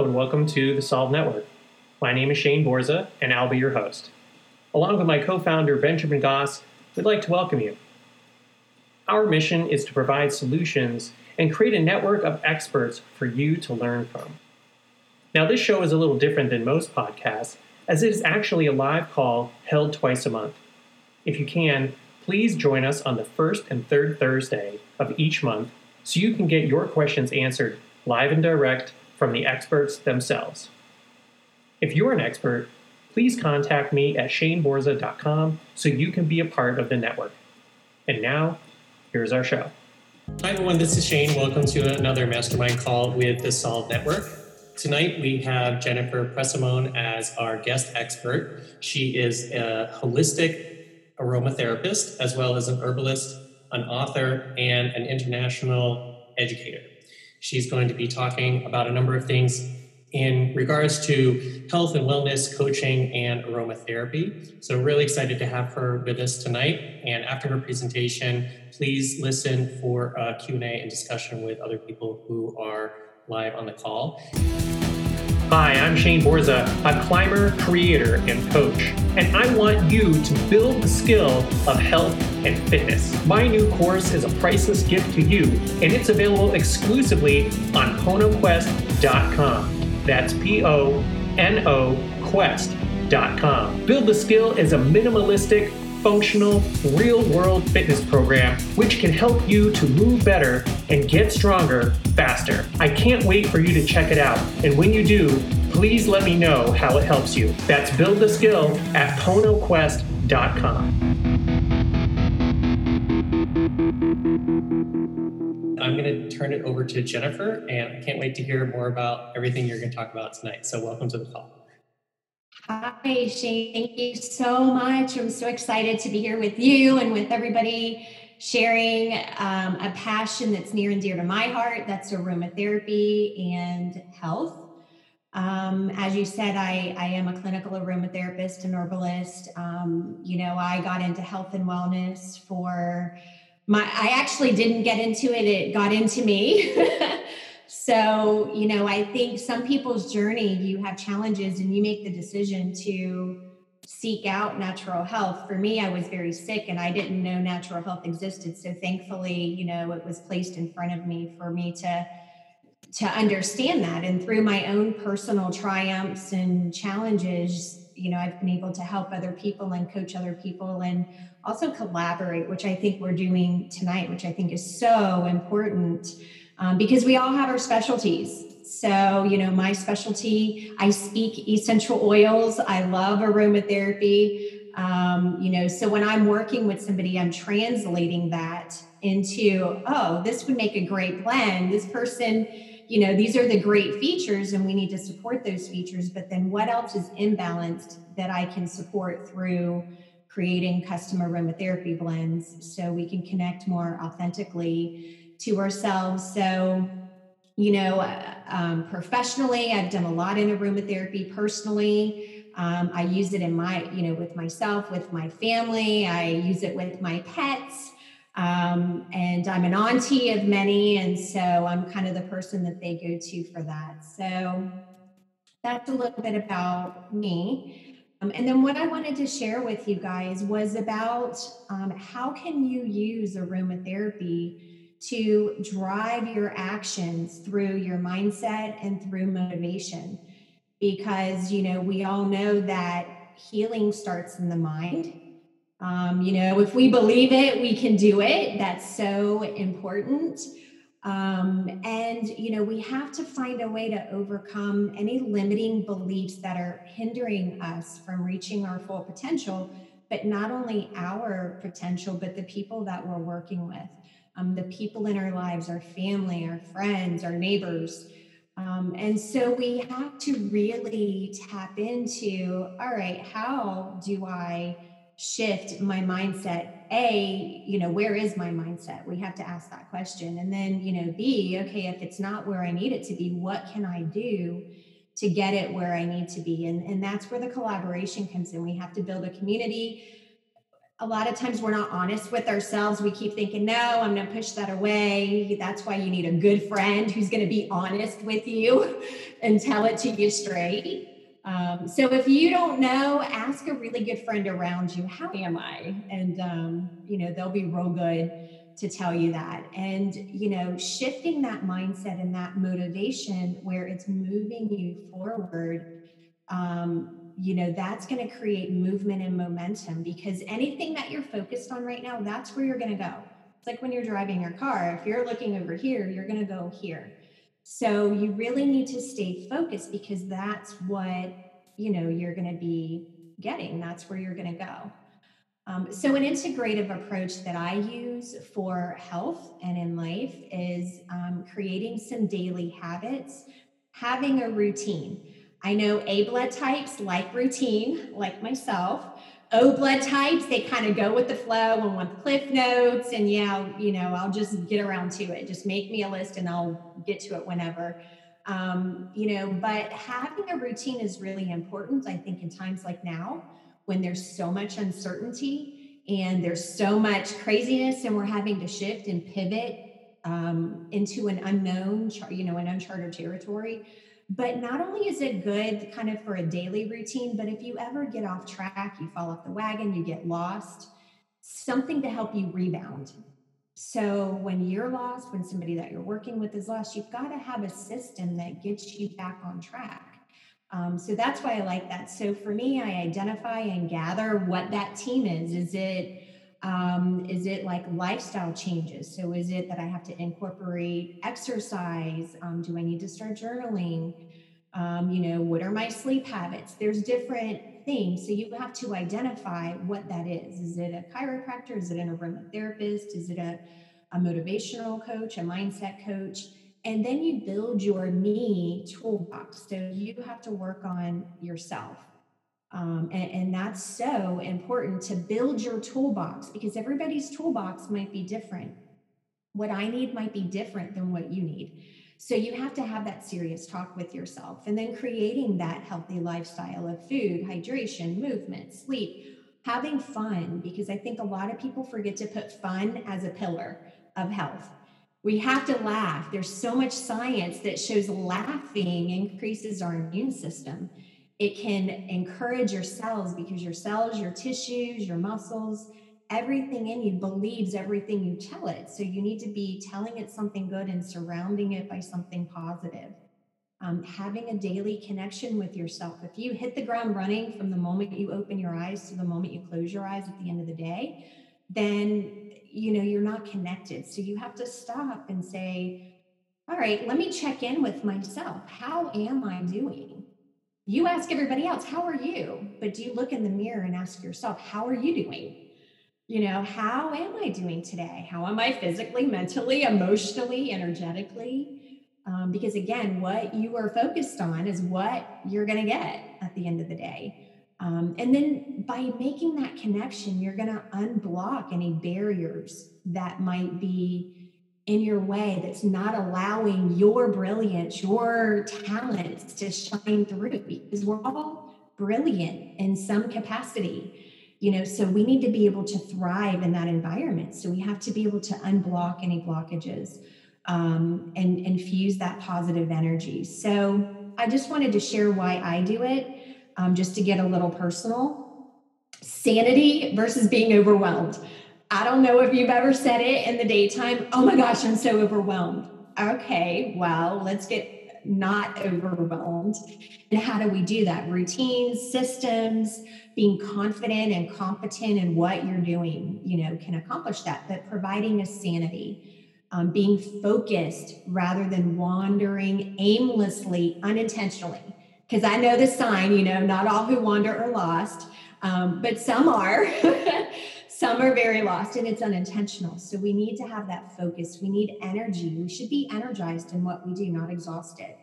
Hello and welcome to the Solve Network. My name is Shane Borza and I'll be your host. Along with my co founder Benjamin Goss, we'd like to welcome you. Our mission is to provide solutions and create a network of experts for you to learn from. Now, this show is a little different than most podcasts, as it is actually a live call held twice a month. If you can, please join us on the first and third Thursday of each month so you can get your questions answered live and direct from the experts themselves. If you're an expert, please contact me at shaneborza.com so you can be a part of the network. And now, here's our show. Hi, everyone. This is Shane. Welcome to another mastermind call with the Solve Network. Tonight, we have Jennifer Pressimone as our guest expert. She is a holistic aromatherapist, as well as an herbalist, an author, and an international educator. She's going to be talking about a number of things in regards to health and wellness coaching and aromatherapy. So really excited to have her with us tonight. And after her presentation, please listen for a Q&A and discussion with other people who are live on the call. Hi, I'm Shane Borza, a climber, creator, and coach, and I want you to build the skill of health and fitness. My new course is a priceless gift to you, and it's available exclusively on ponoquest.com. That's P O N O Quest.com. Build the Skill is a minimalistic, functional, real world fitness program which can help you to move better and get stronger faster. I can't wait for you to check it out. And when you do, please let me know how it helps you. That's Build the Skill at ponoquest.com. I'm going to turn it over to Jennifer, and I can't wait to hear more about everything you're going to talk about tonight. So, welcome to the call. Hi, Shane. Thank you so much. I'm so excited to be here with you and with everybody sharing um, a passion that's near and dear to my heart. That's aromatherapy and health. Um, as you said, I, I am a clinical aromatherapist and herbalist. Um, you know, I got into health and wellness for my, I actually didn't get into it, it got into me. So, you know, I think some people's journey, you have challenges and you make the decision to seek out natural health. For me, I was very sick and I didn't know natural health existed. So thankfully, you know, it was placed in front of me for me to to understand that and through my own personal triumphs and challenges you know i've been able to help other people and coach other people and also collaborate which i think we're doing tonight which i think is so important um, because we all have our specialties. So, you know, my specialty, I speak essential oils. I love aromatherapy. Um, you know, so when I'm working with somebody, I'm translating that into, oh, this would make a great blend. This person, you know, these are the great features and we need to support those features. But then what else is imbalanced that I can support through creating custom aromatherapy blends so we can connect more authentically to ourselves. So, you know, um, professionally, I've done a lot in aromatherapy personally. Um, I use it in my, you know, with myself, with my family. I use it with my pets. Um, and I'm an auntie of many. And so I'm kind of the person that they go to for that. So that's a little bit about me. Um, and then what I wanted to share with you guys was about um, how can you use aromatherapy to drive your actions through your mindset and through motivation. Because you know we all know that healing starts in the mind. Um, you know if we believe it we can do it. That's so important. Um, and you know we have to find a way to overcome any limiting beliefs that are hindering us from reaching our full potential but not only our potential but the people that we're working with um, the people in our lives, our family, our friends, our neighbors. Um, and so we have to really tap into all right, how do I shift my mindset? A, you know, where is my mindset? We have to ask that question. And then, you know, B, okay, if it's not where I need it to be, what can I do? to get it where I need to be. And, and that's where the collaboration comes in. We have to build a community a lot of times we're not honest with ourselves. We keep thinking, no, I'm going to push that away. That's why you need a good friend who's going to be honest with you and tell it to you straight. Um, so if you don't know, ask a really good friend around you, how am I? And, um, you know, they'll be real good to tell you that. And, you know, shifting that mindset and that motivation where it's moving you forward um, you know that's going to create movement and momentum because anything that you're focused on right now that's where you're going to go. It's like when you're driving your car if you're looking over here you're going to go here. So you really need to stay focused because that's what you know you're going to be getting. That's where you're going to go. Um, so an integrative approach that i use for health and in life is um, creating some daily habits having a routine I know A blood types like routine, like myself. O blood types, they kind of go with the flow and want cliff notes. And yeah, you know, I'll just get around to it. Just make me a list and I'll get to it whenever. Um, you know, but having a routine is really important, I think, in times like now when there's so much uncertainty and there's so much craziness and we're having to shift and pivot um, into an unknown, you know, an uncharted territory but not only is it good kind of for a daily routine, but if you ever get off track, you fall off the wagon, you get lost, something to help you rebound. So when you're lost, when somebody that you're working with is lost, you've got to have a system that gets you back on track. Um, so that's why I like that. So for me, I identify and gather what that team is. Is it um, is it like lifestyle changes? So is it that I have to incorporate exercise? Um, do I need to start journaling? Um, you know, what are my sleep habits? There's different things. So you have to identify what that is. Is it a chiropractor? Is it an aromatherapist? Is it a, a motivational coach, a mindset coach? And then you build your me toolbox. So you have to work on yourself. Um, and, and, that's so important to build your toolbox because everybody's toolbox might be different. What I need might be different than what you need. So you have to have that serious talk with yourself and then creating that healthy lifestyle of food, hydration, movement, sleep, having fun, because I think a lot of people forget to put fun as a pillar of health. We have to laugh. There's so much science that shows laughing increases our immune system it can encourage your cells because your cells, your tissues, your muscles, everything in you believes everything you tell it. So you need to be telling it something good and surrounding it by something positive. Um, having a daily connection with yourself. If you hit the ground running from the moment you open your eyes to the moment you close your eyes at the end of the day, then you know you're not connected. So you have to stop and say, all right, let me check in with myself. How am I doing? You ask everybody else, how are you? But do you look in the mirror and ask yourself, how are you doing? You know, how am I doing today? How am I physically, mentally, emotionally, energetically? Um, because again, what you are focused on is what you're going to get at the end of the day. Um, and then by making that connection, you're going to unblock any barriers that might be in your way that's not allowing your brilliance, your talents to shine through because we're all brilliant in some capacity. You know, so we need to be able to thrive in that environment. So we have to be able to unblock any blockages um, and infuse that positive energy. So I just wanted to share why I do it, um, just to get a little personal. Sanity versus being overwhelmed. I don't know if you've ever said it in the daytime. Oh my gosh, I'm so overwhelmed. Okay, well, let's get not overwhelmed. And how do we do that? Routines, systems, being confident and competent in what you're doing, you know, can accomplish that. But providing a sanity, um, being focused rather than wandering aimlessly, unintentionally. Because I know the sign, you know, not all who wander are lost, um, but some are. Some are very lost and it's unintentional. So we need to have that focus. We need energy. We should be energized in what we do, not exhausted.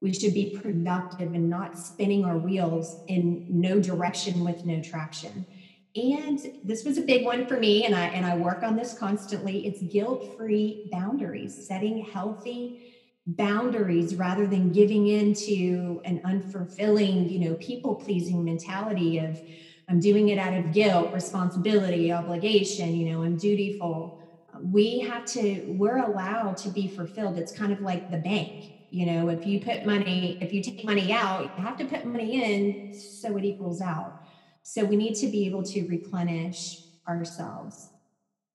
We should be productive and not spinning our wheels in no direction with no traction. And this was a big one for me, and I and I work on this constantly. It's guilt-free boundaries, setting healthy boundaries rather than giving into an unfulfilling, you know, people-pleasing mentality of I'm doing it out of guilt, responsibility, obligation, you know, I'm dutiful. We have to, we're allowed to be fulfilled. It's kind of like the bank. You know, if you put money, if you take money out, you have to put money in so it equals out. So we need to be able to replenish ourselves.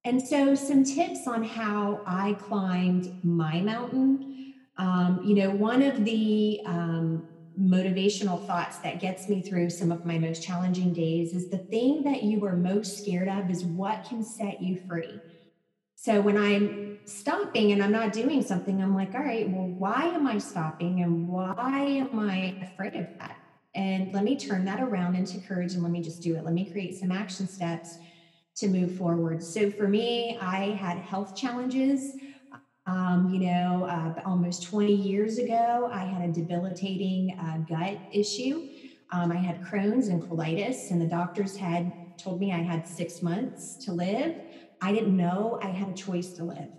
And so, some tips on how I climbed my mountain. Um, you know, one of the um, motivational thoughts that gets me through some of my most challenging days is the thing that you are most scared of is what can set you free. So when I'm stopping and I'm not doing something, I'm like, all right, well, why am I stopping and why am I afraid of that? And let me turn that around into courage and let me just do it. Let me create some action steps to move forward. So for me, I had health challenges. Um, you know, uh, almost 20 years ago, I had a debilitating uh, gut issue. Um, I had Crohn's and colitis, and the doctors had told me I had six months to live. I didn't know I had a choice to live.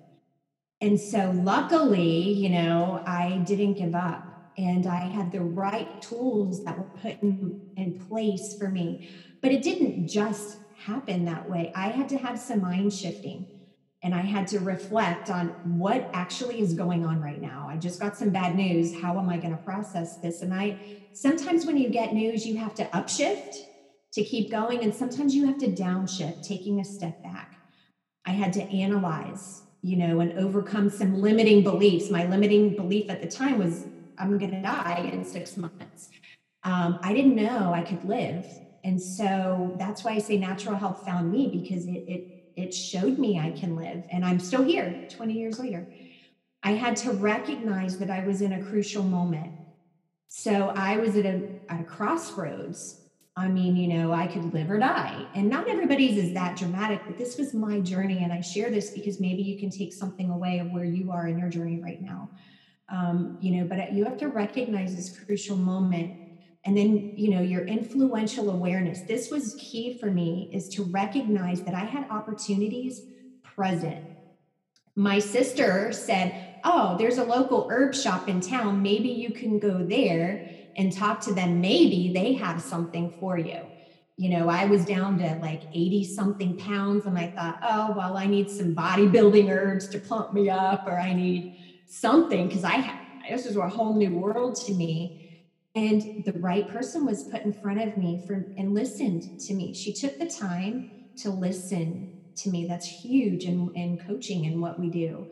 And so, luckily, you know, I didn't give up and I had the right tools that were put in, in place for me. But it didn't just happen that way. I had to have some mind shifting and I had to reflect on what actually is going on right now. I just got some bad news. How am I going to process this? And I sometimes when you get news, you have to upshift to keep going, and sometimes you have to downshift, taking a step back. I had to analyze, you know, and overcome some limiting beliefs. My limiting belief at the time was I'm going to die in six months. Um, I didn't know I could live and so that's why I say natural health found me because it, it it showed me I can live and I'm still here 20 years later. I had to recognize that I was in a crucial moment. So I was at a at a crossroads. I mean, you know, I could live or die. And not everybody's is that dramatic, but this was my journey. And I share this because maybe you can take something away of where you are in your journey right now. Um, you know, but you have to recognize this crucial moment and then you know your influential awareness. This was key for me is to recognize that i had opportunities present. My sister said oh there's a local herb shop in town. Maybe you can go there and talk to them. Maybe they have something for you. You know i was down to like 80 something pounds and i thought oh well i need some bodybuilding herbs to plump me up or i need something. Because i this was a whole new world to me and the right person was put in front of me for and listened to me. She took the time to listen to me. That's huge in, in coaching and what we do.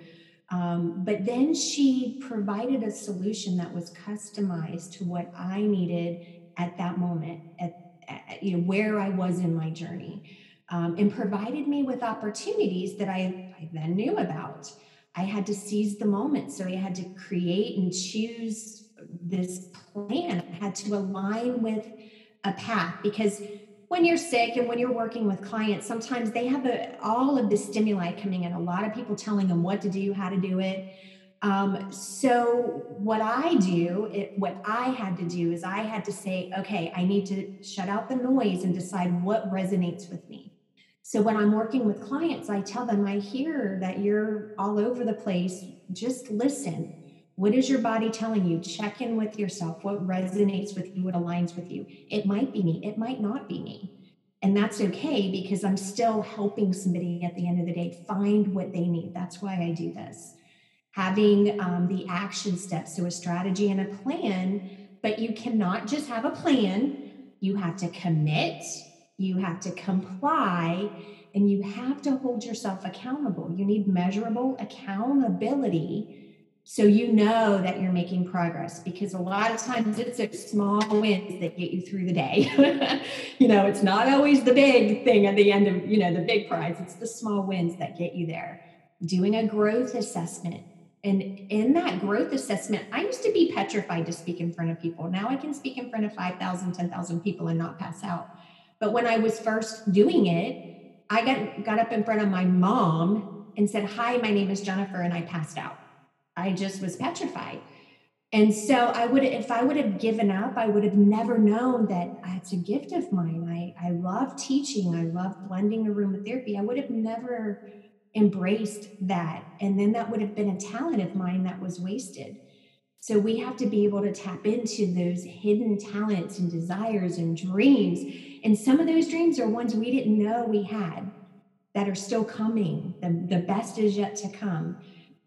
Um, but then she provided a solution that was customized to what i needed at that moment at, at you know where i was in my journey um, and provided me with opportunities that I, I then knew about. I had to seize the moment so i had to create and choose this plan. I had to align with a path because when you're sick and when you're working with clients, sometimes they have a, all of the stimuli coming in, a lot of people telling them what to do, how to do it. Um, so what I do, it, what I had to do is I had to say, okay, I need to shut out the noise and decide what resonates with me. So when I'm working with clients, I tell them, I hear that you're all over the place. Just listen what is your body telling you? Check in with yourself. What resonates with you? What aligns with you? It might be me, it might not be me. And that's okay because I'm still helping somebody at the end of the day find what they need. That's why I do this. Having um, the action steps, so a strategy and a plan, but you cannot just have a plan. You have to commit, you have to comply, and you have to hold yourself accountable. You need measurable accountability so you know that you're making progress because a lot of times it's those small wins that get you through the day. You know it's not always the big thing at the end of you know the big prize. It's the small wins that get you there. Doing a growth assessment. And in that growth assessment i used to be petrified to speak in front of people. Now i can speak in front of 5000 10000 people and not pass out. But when i was first doing it i got got up in front of my mom and said hi my name is jennifer and i passed out I just was petrified. And so I would, if I would have given up, I would have never known that it's a gift of mine. I, I love teaching. I love blending aromatherapy. I would have never embraced that. And then that would have been a talent of mine that was wasted. So we have to be able to tap into those hidden talents and desires and dreams. And some of those dreams are ones we didn't know we had that are still coming. The, the best is yet to come.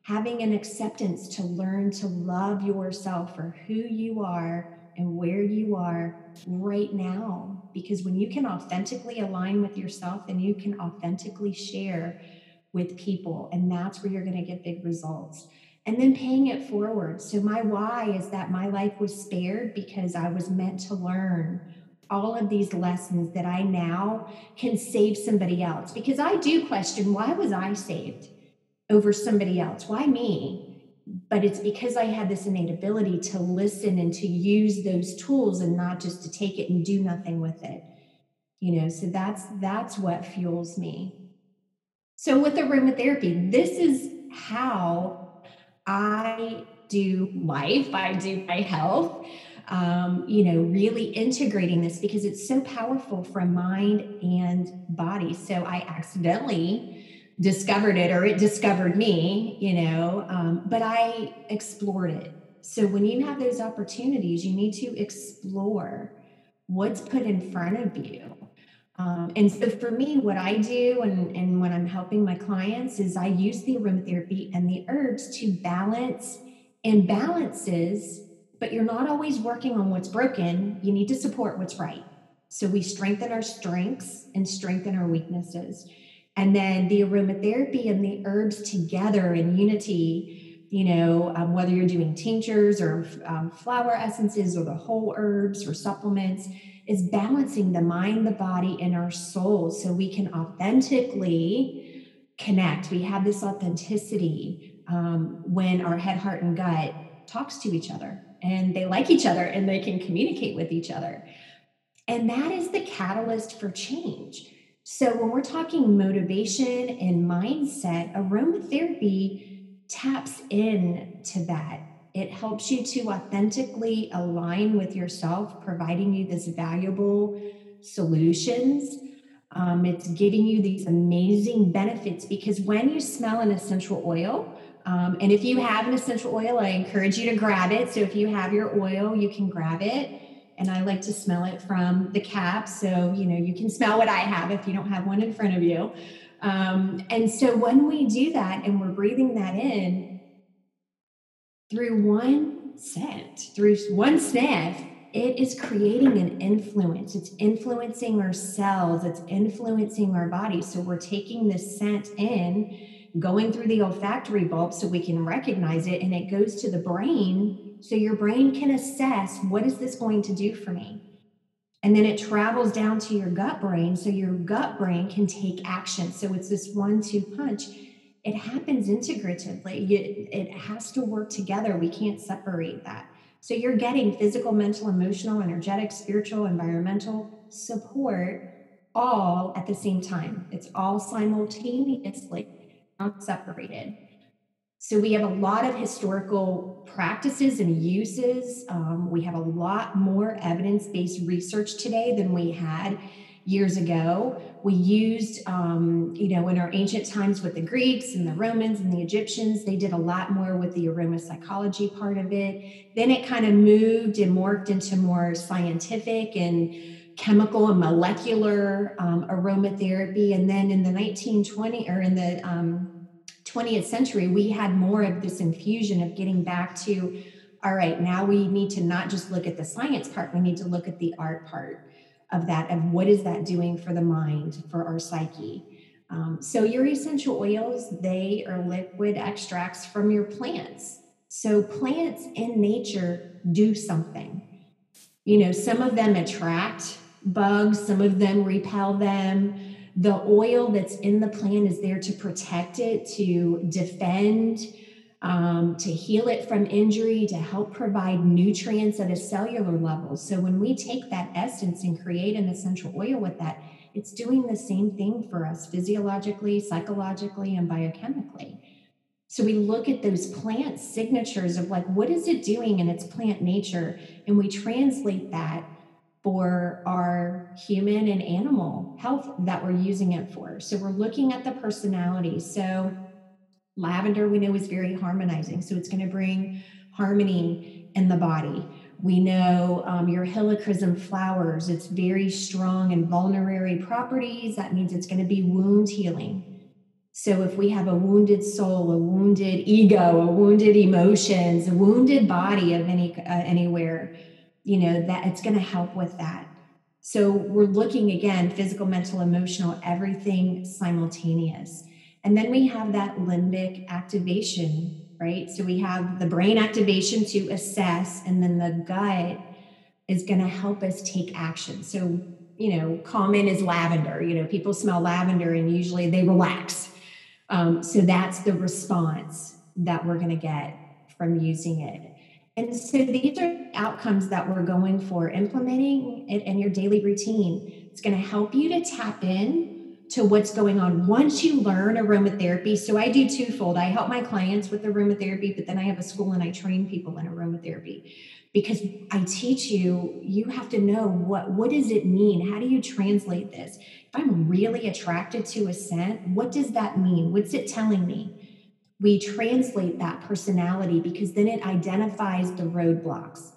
Having an acceptance to learn to love yourself for who you are and where you are right now. Because when you can authentically align with yourself, then you can authentically share with people. And that's where you're going to get big results and then paying it forward. So, my why is that my life was spared because I was meant to learn all of these lessons that I now can save somebody else. Because I do question why was I saved over somebody else? Why me? But it's because I had this innate ability to listen and to use those tools and not just to take it and do nothing with it. You know, so that's that's what fuels me. So with aromatherapy, this is how I do life, I do my health. Um, you know, really integrating this because it's so powerful from mind and body. So I accidentally discovered it or it discovered me, you know, um, but I explored it. So when you have those opportunities, you need to explore what's put in front of you. Um, and so for me, what I do and, and when I'm helping my clients is I use the aromatherapy and the herbs to balance imbalances, but you're not always working on what's broken. You need to support what's right. So we strengthen our strengths and strengthen our weaknesses. And then the aromatherapy and the herbs together in unity, you know, um, whether you're doing tinctures or um, flower essences or the whole herbs or supplements, is balancing the mind, the body, and our soul so we can authentically connect. We have this authenticity um, when our head, heart, and gut talks to each other and they like each other and they can communicate with each other. And that is the catalyst for change. So when we're talking motivation and mindset, aromatherapy taps in to that it helps you to authentically align with yourself, providing you this valuable solutions. Um, it's giving you these amazing benefits because when you smell an essential oil, um, and if you have an essential oil, I encourage you to grab it. So if you have your oil, you can grab it. And I like to smell it from the cap. So, you know, you can smell what I have if you don't have one in front of you. Um, and so when we do that and we're breathing that in, through one scent, through one sniff, it is creating an influence. It's influencing our cells, it's influencing our body. So we're taking this scent in, going through the olfactory bulb so we can recognize it, and it goes to the brain. So your brain can assess what is this going to do for me? And then it travels down to your gut brain. So your gut brain can take action. So it's this one two punch it happens integratively. it has to work together. We can't separate that. So you're getting physical, mental, emotional, energetic, spiritual, environmental support all at the same time. It's all simultaneously, not separated. So we have a lot of historical practices and uses. Um, we have a lot more evidence based research today than we had years ago. We used, um, you know, in our ancient times with the Greeks and the Romans and the Egyptians, they did a lot more with the aroma psychology part of it. Then it kind of moved and morphed into more scientific and chemical and molecular um, aromatherapy. And then in the 1920 or in the um, 20th century, we had more of this infusion of getting back to all right, now we need to not just look at the science part, we need to look at the art part of that of what is that doing for the mind for our psyche. Um, so your essential oils they are liquid extracts from your plants. So plants in nature do something. You know some of them attract bugs some of them repel them the oil that's in the plant is there to protect it to defend um, to heal it from injury, to help provide nutrients at a cellular level. So when we take that essence and create an essential oil with that, it's doing the same thing for us physiologically, psychologically, and biochemically. So we look at those plant signatures of like, what is it doing in its plant nature? And we translate that for our human and animal health that we're using it for. So we're looking at the personality. So Lavender, we know, is very harmonizing. So it's going to bring harmony in the body. We know um, your helichrysum flowers, it's very strong and vulnerary properties. That means it's going to be wound healing. So if we have a wounded soul, a wounded ego, a wounded emotions, a wounded body of any uh, anywhere, you know that it's going to help with that. So we're looking again, physical, mental, emotional, everything simultaneous. And then we have that limbic activation, right? So we have the brain activation to assess, and then the gut is going to help us take action. So, you know, common is lavender. You know, people smell lavender and usually they relax. Um, so that's the response that we're going to get from using it. And so these are outcomes that we're going for implementing it in your daily routine. It's going to help you to tap in to what's going on once you learn aromatherapy. So I do twofold. I help my clients with aromatherapy, but then I have a school and I train people in aromatherapy because I teach you, you have to know what what does it mean? How do you translate this? If I'm really attracted to a scent, what does that mean? What's it telling me? We translate that personality because then it identifies the roadblocks.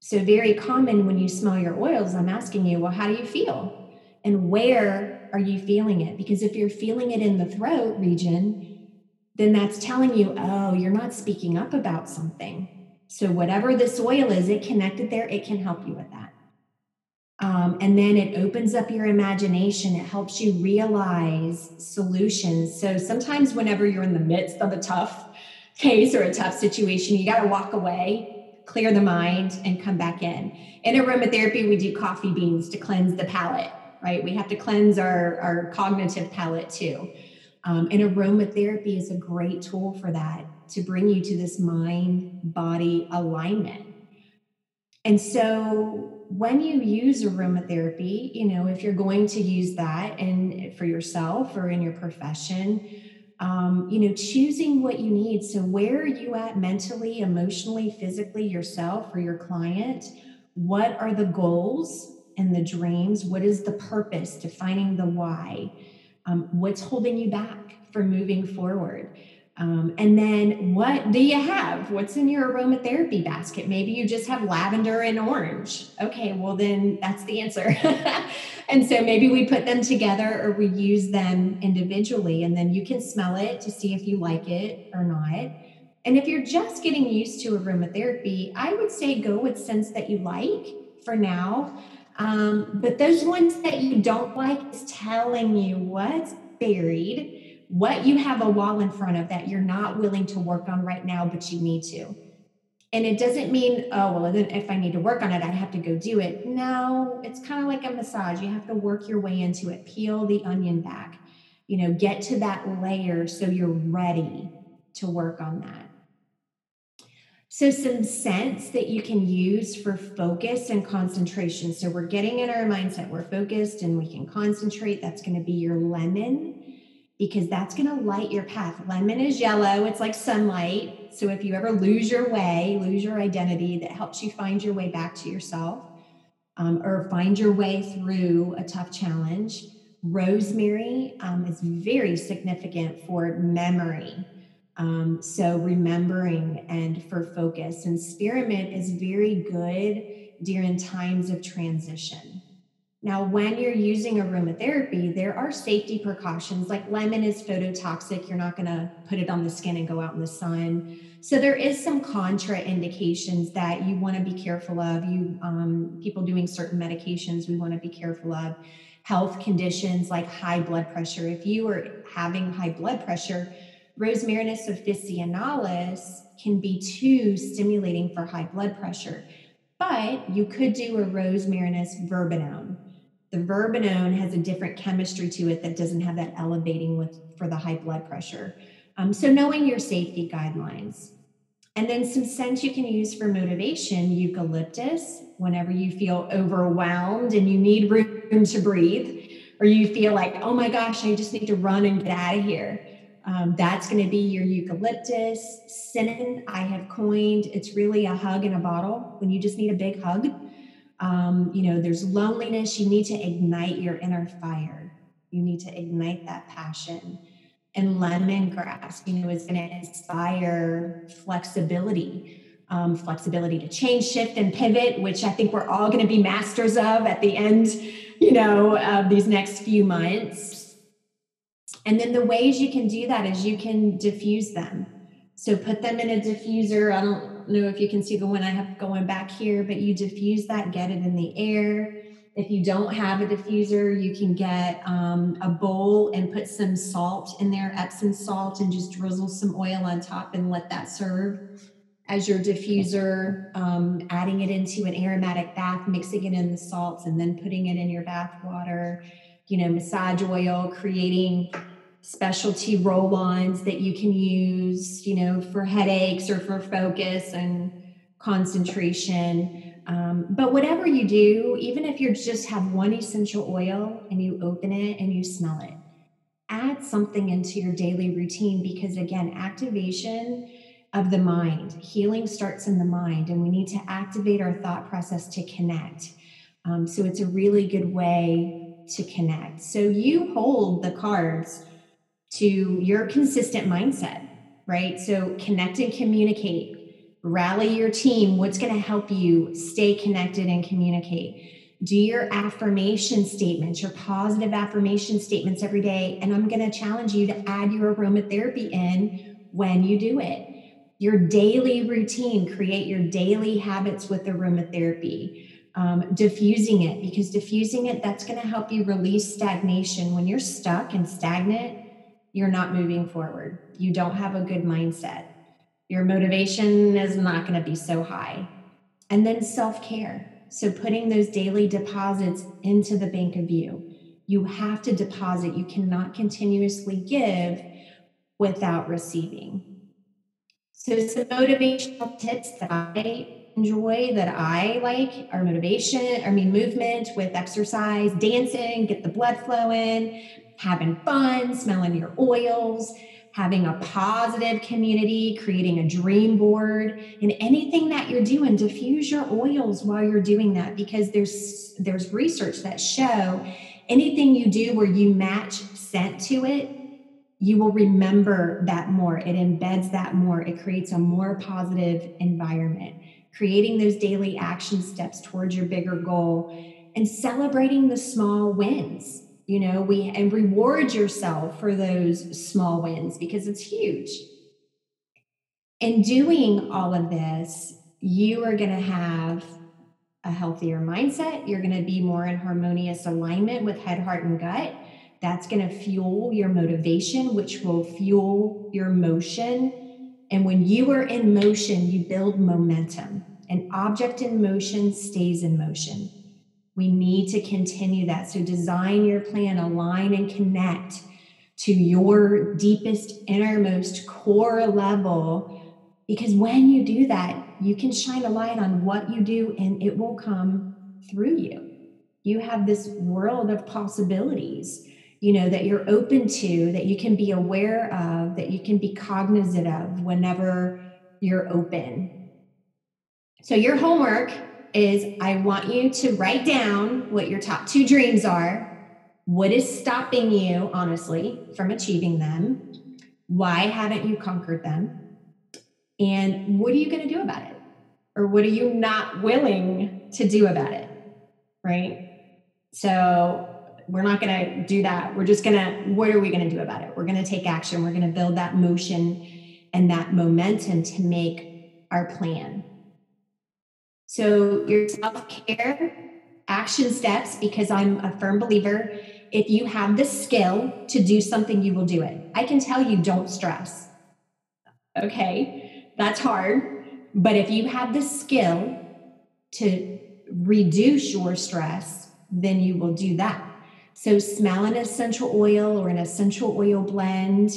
So very common when you smell your oils, I'm asking you, well, how do you feel? and where are you feeling it? Because if you're feeling it in the throat region, then that's telling you, oh, you're not speaking up about something. So, whatever this oil is, it connected there, it can help you with that. Um, and then it opens up your imagination. It helps you realize solutions. So, sometimes whenever you're in the midst of a tough case or a tough situation, you got to walk away, clear the mind, and come back in. In aromatherapy, we do coffee beans to cleanse the palate right? We have to cleanse our, our cognitive palate too. Um, and aromatherapy is a great tool for that to bring you to this mind body alignment. And so when you use aromatherapy, you know, if you're going to use that and for yourself or in your profession, um, you know, choosing what you need. So where are you at mentally, emotionally, physically, yourself or your client? What are the goals and the dreams? What is the purpose? Defining the why. Um, what's holding you back from moving forward? Um, and then what do you have? What's in your aromatherapy basket? Maybe you just have lavender and orange. Okay, well, then that's the answer. and so maybe we put them together or we use them individually, and then you can smell it to see if you like it or not. And if you're just getting used to aromatherapy, I would say go with scents that you like for now. Um, but those ones that you don't like is telling you what's buried, what you have a wall in front of that you're not willing to work on right now, but you need to. And it doesn't mean, oh, well, if I need to work on it, I have to go do it. No, it's kind of like a massage. You have to work your way into it, peel the onion back, you know, get to that layer so you're ready to work on that. So, some scents that you can use for focus and concentration. So, we're getting in our mindset, we're focused and we can concentrate. That's going to be your lemon because that's going to light your path. Lemon is yellow, it's like sunlight. So, if you ever lose your way, lose your identity, that helps you find your way back to yourself um, or find your way through a tough challenge. Rosemary um, is very significant for memory. Um, so remembering and for focus. And spearmint is very good during times of transition. Now, when you're using aromatherapy, there are safety precautions like lemon is phototoxic. You're not going to put it on the skin and go out in the sun. So there is some contraindications that you want to be careful of. You um, people doing certain medications, we want to be careful of. Health conditions like high blood pressure. If you are having high blood pressure, Rosmarinus officinalis can be too stimulating for high blood pressure, but you could do a Rosmarinus verbenone. The verbenone has a different chemistry to it that doesn't have that elevating with for the high blood pressure. Um, so knowing your safety guidelines. And then some scents you can use for motivation eucalyptus, whenever you feel overwhelmed and you need room to breathe, or you feel like, oh my gosh, I just need to run and get out of here. Um, that's going to be your eucalyptus. Cinnamon, I have coined, it's really a hug in a bottle when you just need a big hug. Um, you know, there's loneliness. You need to ignite your inner fire. You need to ignite that passion. And lemongrass, you know, is going to inspire flexibility. um, flexibility to change, shift, and pivot, which I think we're all going to be masters of at the end, you know, of these next few months. And then the ways you can do that is you can diffuse them. So put them in a diffuser. I don't know if you can see the one I have going back here, but you diffuse that, get it in the air. If you don't have a diffuser, you can get um, a bowl and put some salt in there, Epsom salt, and just drizzle some oil on top and let that serve as your diffuser, um, adding it into an aromatic bath, mixing it in the salts, and then putting it in your bath water. You know, massage oil, creating specialty roll ons that you can use, you know, for headaches or for focus and concentration. Um, but whatever you do, even if you just have one essential oil and you open it and you smell it, add something into your daily routine because, again, activation of the mind. Healing starts in the mind, and we need to activate our thought process to connect. Um, so it's a really good way to connect. So you hold the cards to your consistent mindset, right? So connect and communicate, rally your team. What's going to help you stay connected and communicate? Do your affirmation statements, your positive affirmation statements every day. And I'm going to challenge you to add your aromatherapy in when you do it your daily routine, create your daily habits with aromatherapy. Um, diffusing it because diffusing it that's going to help you release stagnation when you're stuck and stagnant you're not moving forward. You don't have a good mindset. Your motivation is not going to be so high. And then self-care. So putting those daily deposits into the bank of you. You have to deposit. You cannot continuously give without receiving. So some motivational tips that I enjoy that I like are motivation, I mean movement with exercise, dancing, get the blood flowing, having fun, smelling your oils, having a positive community, creating a dream board, and anything that you're doing, diffuse your oils while you're doing that because there's there's research that show anything you do where you match scent to it you will remember that more. It embeds that more. It creates a more positive environment. Creating those daily action steps towards your bigger goal and celebrating the small wins. You know, we and reward yourself for those small wins because it's huge. In doing all of this, you are going to have a healthier mindset. You're going to be more in harmonious alignment with head, heart, and gut that's going to fuel your motivation, which will fuel your motion. And when you are in motion, you build momentum. An object in motion stays in motion. We need to continue that. So design your plan, align and connect to your deepest, innermost core level. Because when you do that, you can shine a light on what you do and it will come through you. You have this world of possibilities you know that you're open to that you can be aware of that you can be cognizant of whenever you're open so your homework is i want you to write down what your top two dreams are what is stopping you honestly from achieving them why haven't you conquered them and what are you going to do about it or what are you not willing to do about it right so we're not going to do that. We're just going to, what are we going to do about it? We're going to take action. We're going to build that motion and that momentum to make our plan. So, your self care action steps, because I'm a firm believer, if you have the skill to do something, you will do it. I can tell you, don't stress. Okay, that's hard. But if you have the skill to reduce your stress, then you will do that. So, smell an essential oil or an essential oil blend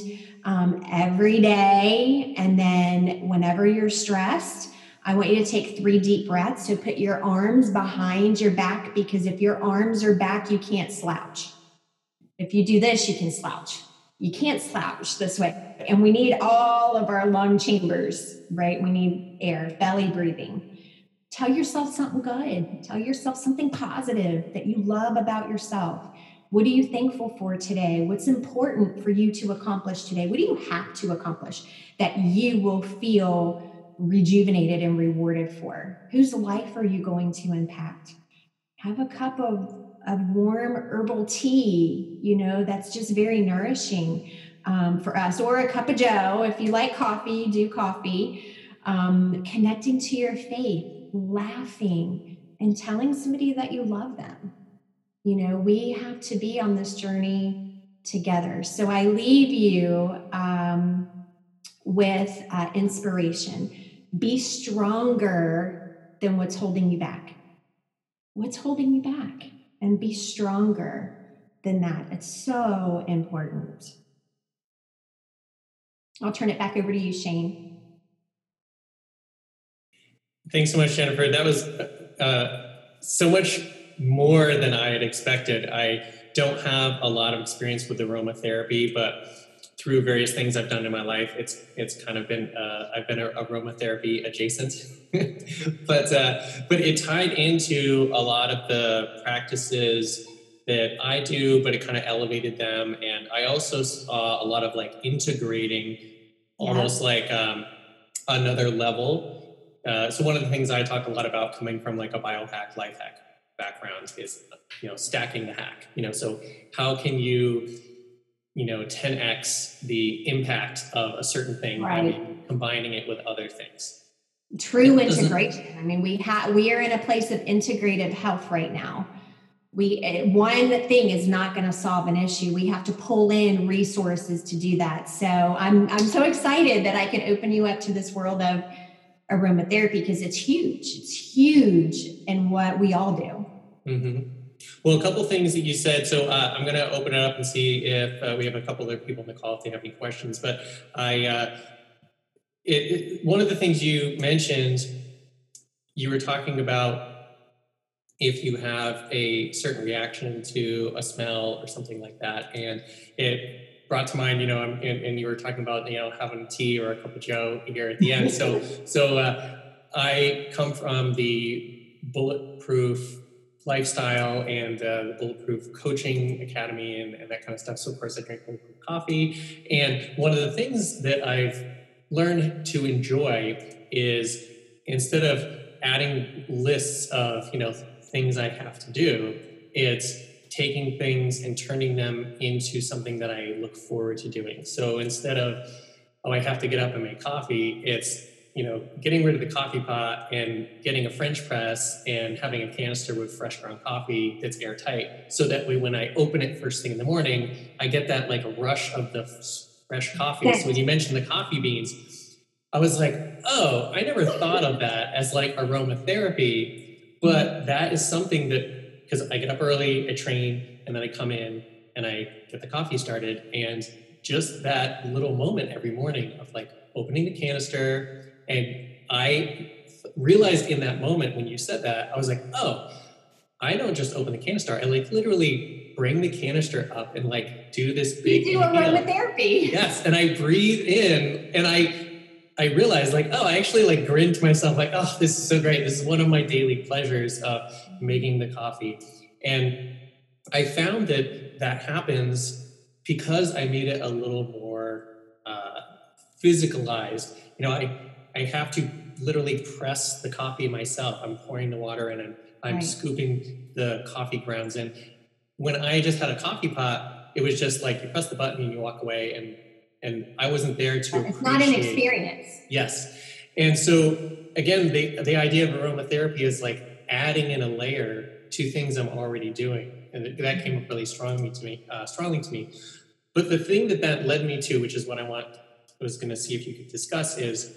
um, every day. And then, whenever you're stressed, I want you to take three deep breaths. So, put your arms behind your back because if your arms are back, you can't slouch. If you do this, you can slouch. You can't slouch this way. And we need all of our lung chambers, right? We need air, belly breathing. Tell yourself something good. Tell yourself something positive that you love about yourself. What are you thankful for today? What's important for you to accomplish today? What do you have to accomplish that you will feel rejuvenated and rewarded for? Whose life are you going to impact? Have a cup of, of warm herbal tea, you know, that's just very nourishing um, for us, or a cup of Joe. If you like coffee, do coffee. Um, connecting to your faith, laughing, and telling somebody that you love them. You know, we have to be on this journey together. So I leave you um, with uh, inspiration. Be stronger than what's holding you back. What's holding you back? And be stronger than that. It's so important. I'll turn it back over to you, Shane. Thanks so much, Jennifer. That was uh, so much more than I had expected. I don't have a lot of experience with aromatherapy, but through various things I've done in my life, it's it's kind of been uh, I've been a, aromatherapy adjacent, but uh, but it tied into a lot of the practices that I do, but it kind of elevated them, and I also saw a lot of like integrating, yeah. almost like um, another level. Uh, so one of the things I talk a lot about coming from like a biohack life hack background is you know stacking the hack. You know, so how can you you know 10x the impact of a certain thing right. by combining it with other things. True integration. I mean we have we are in a place of integrated health right now. We eh, one thing is not going to solve an issue. We have to pull in resources to do that. So i'm i'm so excited that i can open you up to this world of aromatherapy because it's huge. It's huge in what we all do. Mm-hmm. Well, a couple things that you said. So uh, I'm going to open it up and see if uh, we have a couple other people in the call if they have any questions. But I, uh, it, it, one of the things you mentioned, you were talking about if you have a certain reaction to a smell or something like that, and it brought to mind, you know, and, and you were talking about, you know, having tea or a cup of Joe here at the end. so, so uh, I come from the bulletproof lifestyle and uh, the Bulletproof Coaching Academy and, and, that kind of stuff. So, of course, I drink Bulletproof coffee. And one of the things that I've learned to enjoy is instead of adding lists of, you know, things I have to do, it's taking things and turning them into something that I look forward to doing. So instead of, oh, I have to get up and make coffee, it's you know, getting rid of the coffee pot and getting a French press and having a canister with fresh ground coffee that's airtight, so that way when I open it first thing in the morning, I get that like a rush of the fresh coffee. So when you mentioned the coffee beans, I was like, oh, I never thought of that as like aromatherapy, but that is something that because I get up early, I train, and then I come in and I get the coffee started, and just that little moment every morning of like opening the canister and I realized in that moment when you said that, I was like, oh, I don't just open the canister. I like literally bring the canister up and like do this big. You do aromatherapy. Yes, and I breathe in, and I I realized like, oh, I actually like grinned to myself like, oh, this is so great. This is one of my daily pleasures of making the coffee, and I found that that happens because I made it a little more uh, physicalized. You know, I I have to literally press the coffee myself. I'm pouring the water in and I'm right. scooping the coffee grounds in. When I just had a coffee pot, it was just like you press the button and you walk away and and I wasn't there to It's not an experience. Yes. And so again, the the idea of aromatherapy is like adding in a layer to things I'm already doing. And that came up really strongly to me, uh, strongly to me. But the thing that that led me to, which is what I want, I was going to see if you could discuss, is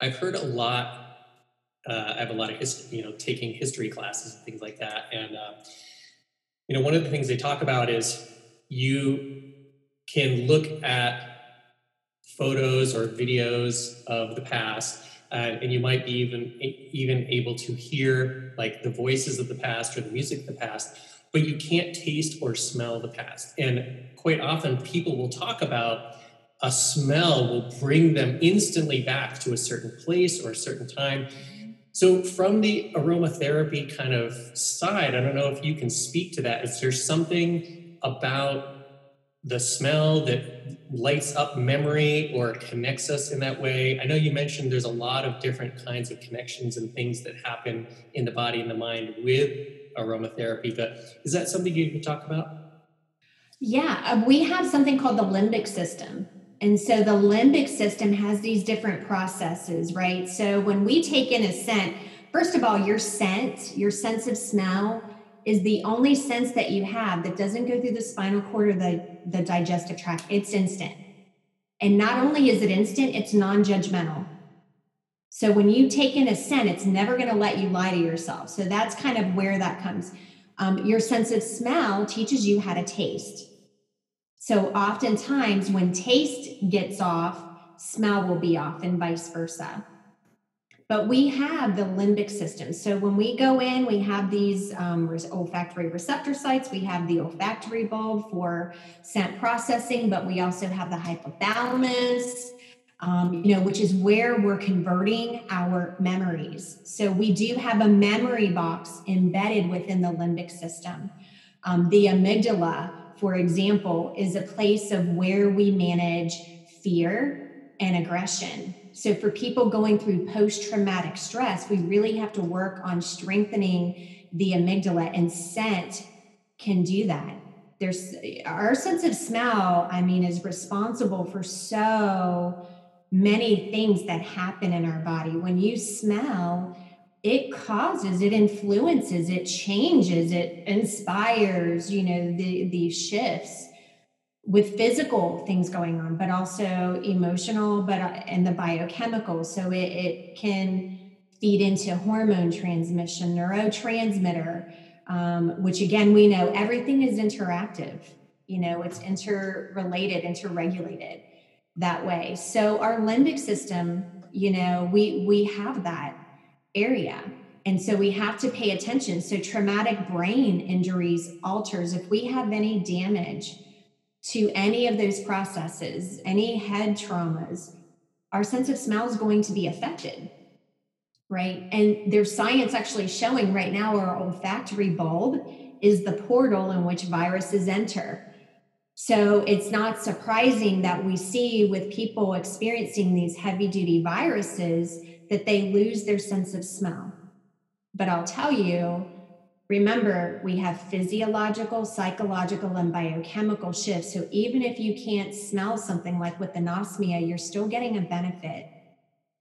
I've heard a lot. Uh, I have a lot of history, you know, taking history classes and things like that. And, uh, you know, one of the things they talk about is you can look at photos or videos of the past uh, and you might be even even able to hear like the voices of the past or the music of the past but you can't taste or smell the past and quite often people will talk about a smell will bring them instantly back to a certain place or a certain time. So, from the aromatherapy kind of side, I don't know if you can speak to that. Is there something about the smell that lights up memory or connects us in that way. I know you mentioned there's a lot of different kinds of connections and things that happen in the body and the mind with aromatherapy, but is that something you can talk about? Yeah, uh, we have something called the limbic system. And so the limbic system has these different processes, right? So when we take in a scent, first of all, your scent, your sense of smell is the only sense that you have that doesn't go through the spinal cord or the, the digestive tract. It's instant. And not only is it instant, it's non judgmental. So when you take in a scent, it's never going to let you lie to yourself. So that's kind of where that comes. Um, your sense of smell teaches you how to taste. So oftentimes when taste gets off, smell will be off and vice versa. But we have the limbic system. So when we go in, we have these um, olfactory receptor sites. We have the olfactory bulb for scent processing, but we also have the hypothalamus, um, you know, which is where we're converting our memories. So we do have a memory box embedded within the limbic system. Um, the amygdala, for example, is a place of where we manage fear and aggression. So, for people going through post traumatic stress, we really have to work on strengthening the amygdala, and scent can do that. There's our sense of smell, I mean, is responsible for so many things that happen in our body. When you smell, it causes, it influences, it changes, it inspires, you know, the these shifts with physical things going on, but also emotional, but uh, and the biochemical. So it, it can feed into hormone transmission, neurotransmitter, um, which again we know everything is interactive. You know, it's interrelated, interregulated that way. So our limbic system, you know, we we have that area. And so we have to pay attention. So traumatic brain injuries alters if we have any damage to any of those processes, any head traumas, our sense of smell is going to be affected. Right. And there's science actually showing right now our olfactory bulb is the portal in which viruses enter. So it's not surprising that we see with people experiencing these heavy duty viruses that they lose their sense of smell. But I'll tell you, remember, we have physiological, psychological, and biochemical shifts. So even if you can't smell something like with anosmia, you're still getting a benefit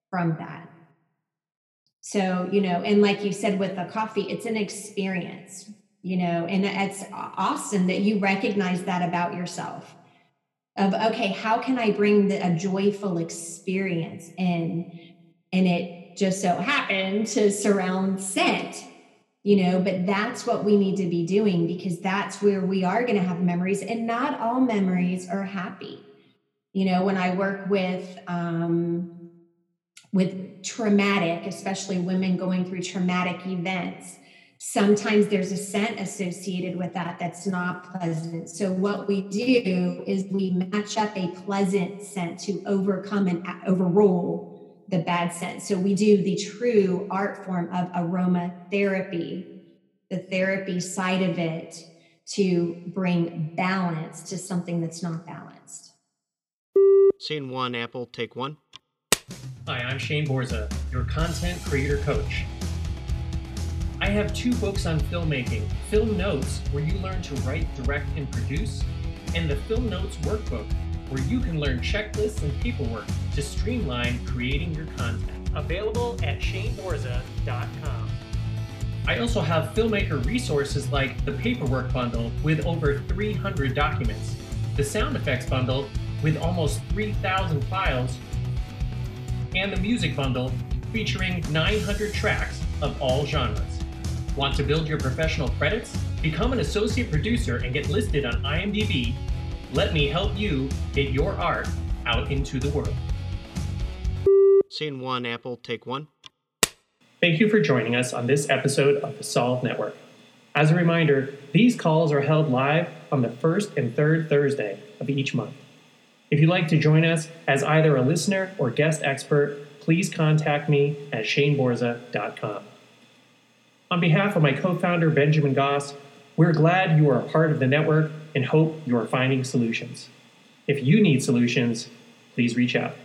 from that. So, you know, and like you said with the coffee, it's an experience, you know, and it's awesome that you recognize that about yourself of okay how can i bring the, a joyful experience in and it just so happened to surround scent you know but that's what we need to be doing because that's where we are going to have memories and not all memories are happy. You know when i work with um with traumatic especially women going through traumatic events sometimes there's a scent associated with that that's not pleasant. So what we do is we match up a pleasant scent to overcome and overrule the bad sense. So we do the true art form of aromatherapy, the therapy side of it to bring balance to something that's not balanced. Scene one, Apple, take one. Hi, I'm Shane Borza, your content creator coach. I have two books on filmmaking Film Notes, where you learn to write, direct, and produce, and the Film Notes Workbook where you can learn checklists and paperwork to streamline creating your content. Available at shaneborza.com. I also have filmmaker resources like the paperwork bundle with over 300 documents, the sound effects bundle with almost 3,000 files, and the music bundle featuring 900 tracks of all genres. Want to build your professional credits? Become an associate producer and get listed on IMDb let me help you get your art out into the world. Scene one, Apple, take one. Thank you for joining us on this episode of the Solve Network. As a reminder, these calls are held live on the first and third Thursday of each month. If you'd like to join us as either a listener or guest expert, please contact me at shaneborza.com. On behalf of my co founder, Benjamin Goss, we're glad you are a part of the network and hope you are finding solutions. If you need solutions, please reach out.